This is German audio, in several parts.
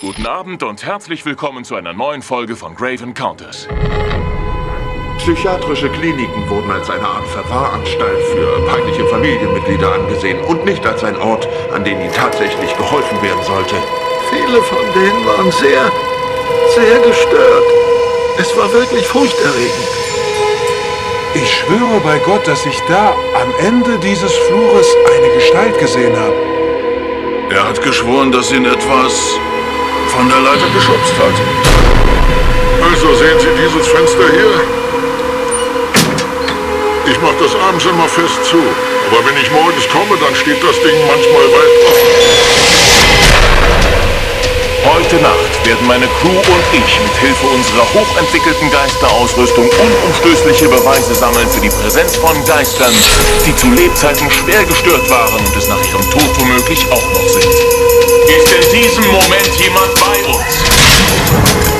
Guten Abend und herzlich willkommen zu einer neuen Folge von Grave Encounters. Psychiatrische Kliniken wurden als eine Art Verwahranstalt für peinliche Familienmitglieder angesehen und nicht als ein Ort, an dem ihnen tatsächlich geholfen werden sollte. Viele von denen waren sehr, sehr gestört. Es war wirklich furchterregend. Ich schwöre bei Gott, dass ich da am Ende dieses Flures eine Gestalt gesehen habe. Er hat geschworen, dass ihn etwas von der Leiter geschubst hat. Also sehen Sie dieses Fenster hier? Ich mach das abends immer fest zu. Aber wenn ich morgens komme, dann steht das Ding manchmal weit offen. Heute Nacht werden meine Crew und ich mit Hilfe unserer hochentwickelten Geisterausrüstung unumstößliche Beweise sammeln für die Präsenz von Geistern, die zu Lebzeiten schwer gestört waren und es nach ihrem Tod womöglich auch noch sind. Ist in diesem Moment jemand bei uns?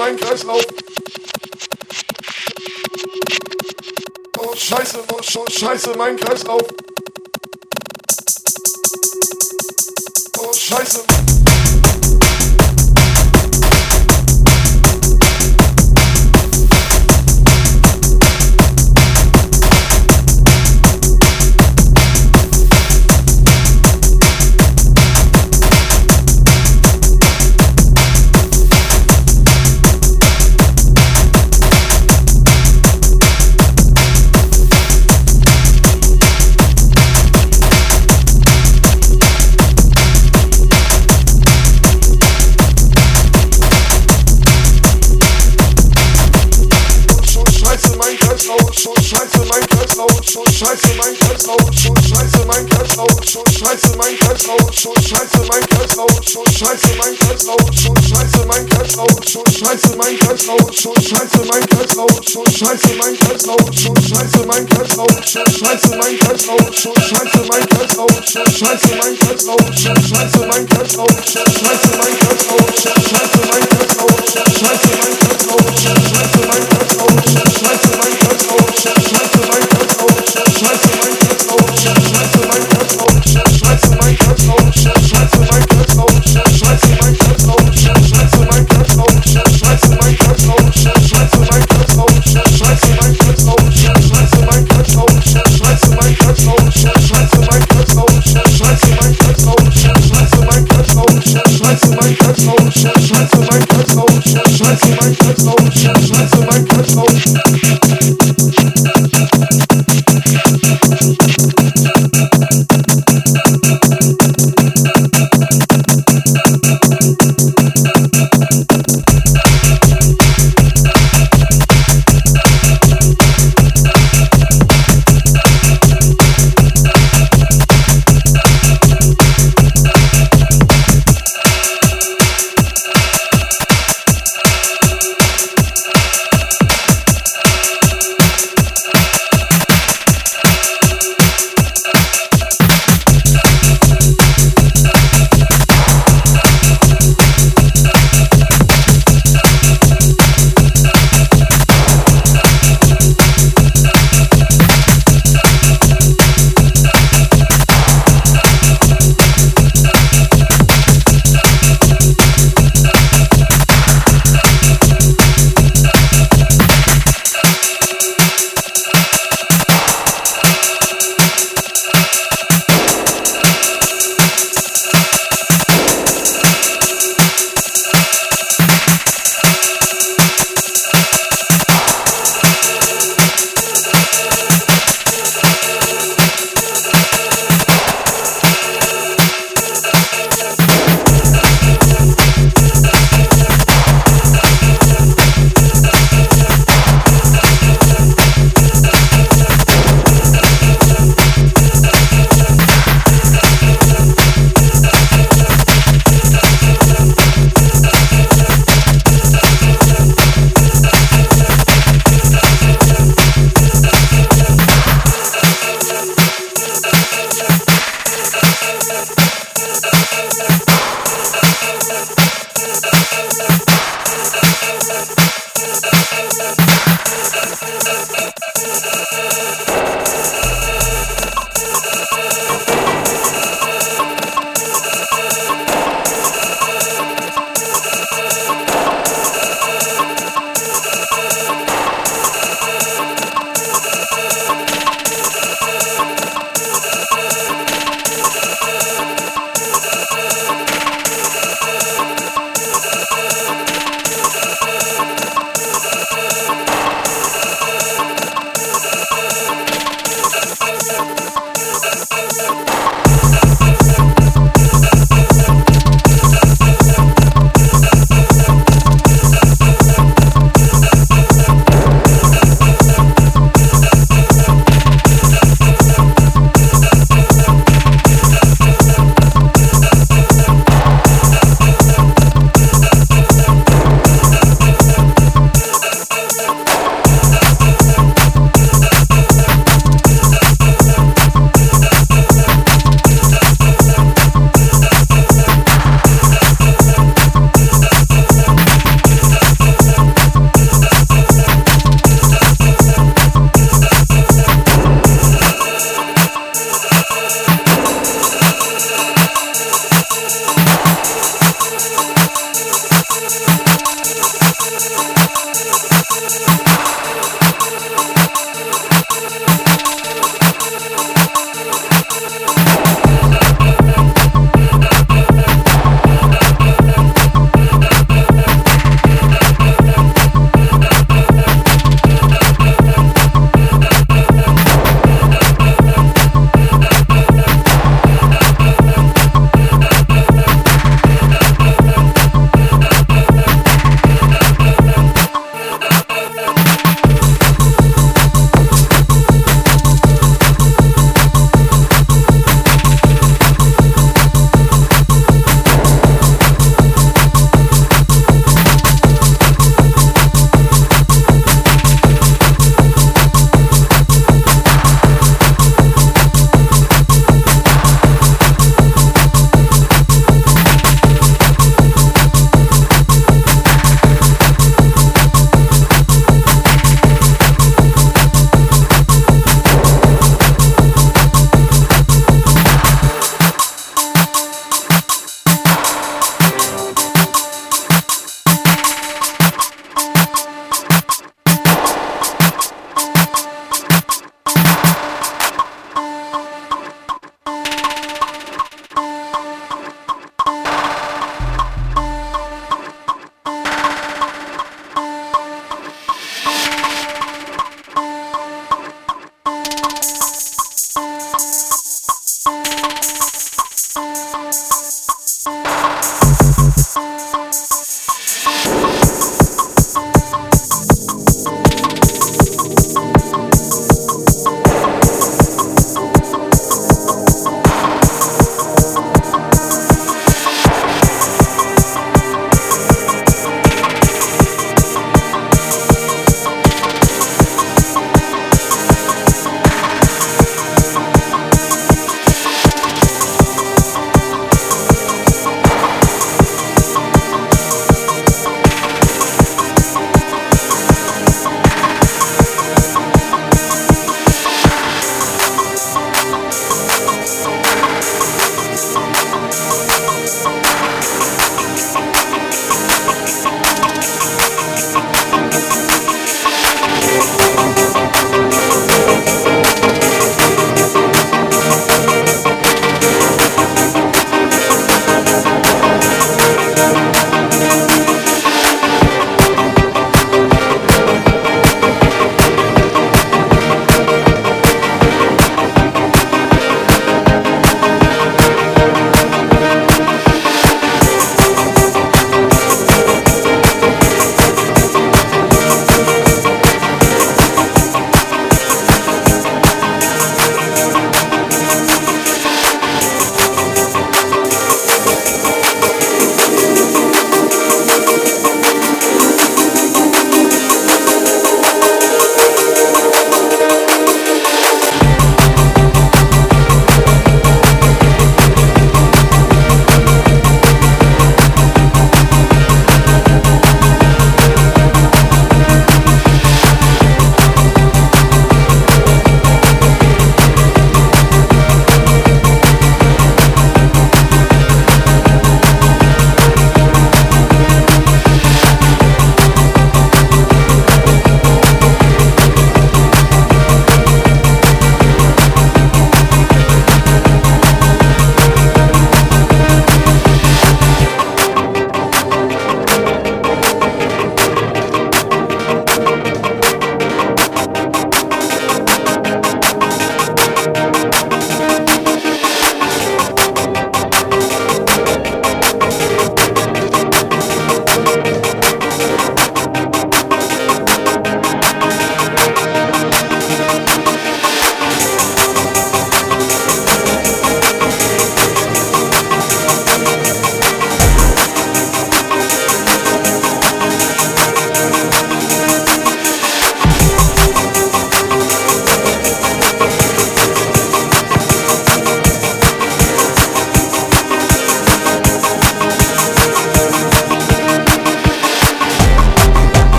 Scheiße, mein Kreislauf. Oh, scheiße, oh, scheiße, mein Kreislauf. Oh, scheiße Kreislauf, schon scheiße mein Kreislauf, schon scheiße mein Kreislauf, schon scheiße mein Kreislauf, schon scheiße mein Kreislauf, schon scheiße mein Kreislauf, schon scheiße mein Kreislauf, schon scheiße mein Kreislauf, schon scheiße mein Kreislauf, schon scheiße mein Kreislauf, schon scheiße mein Kreislauf,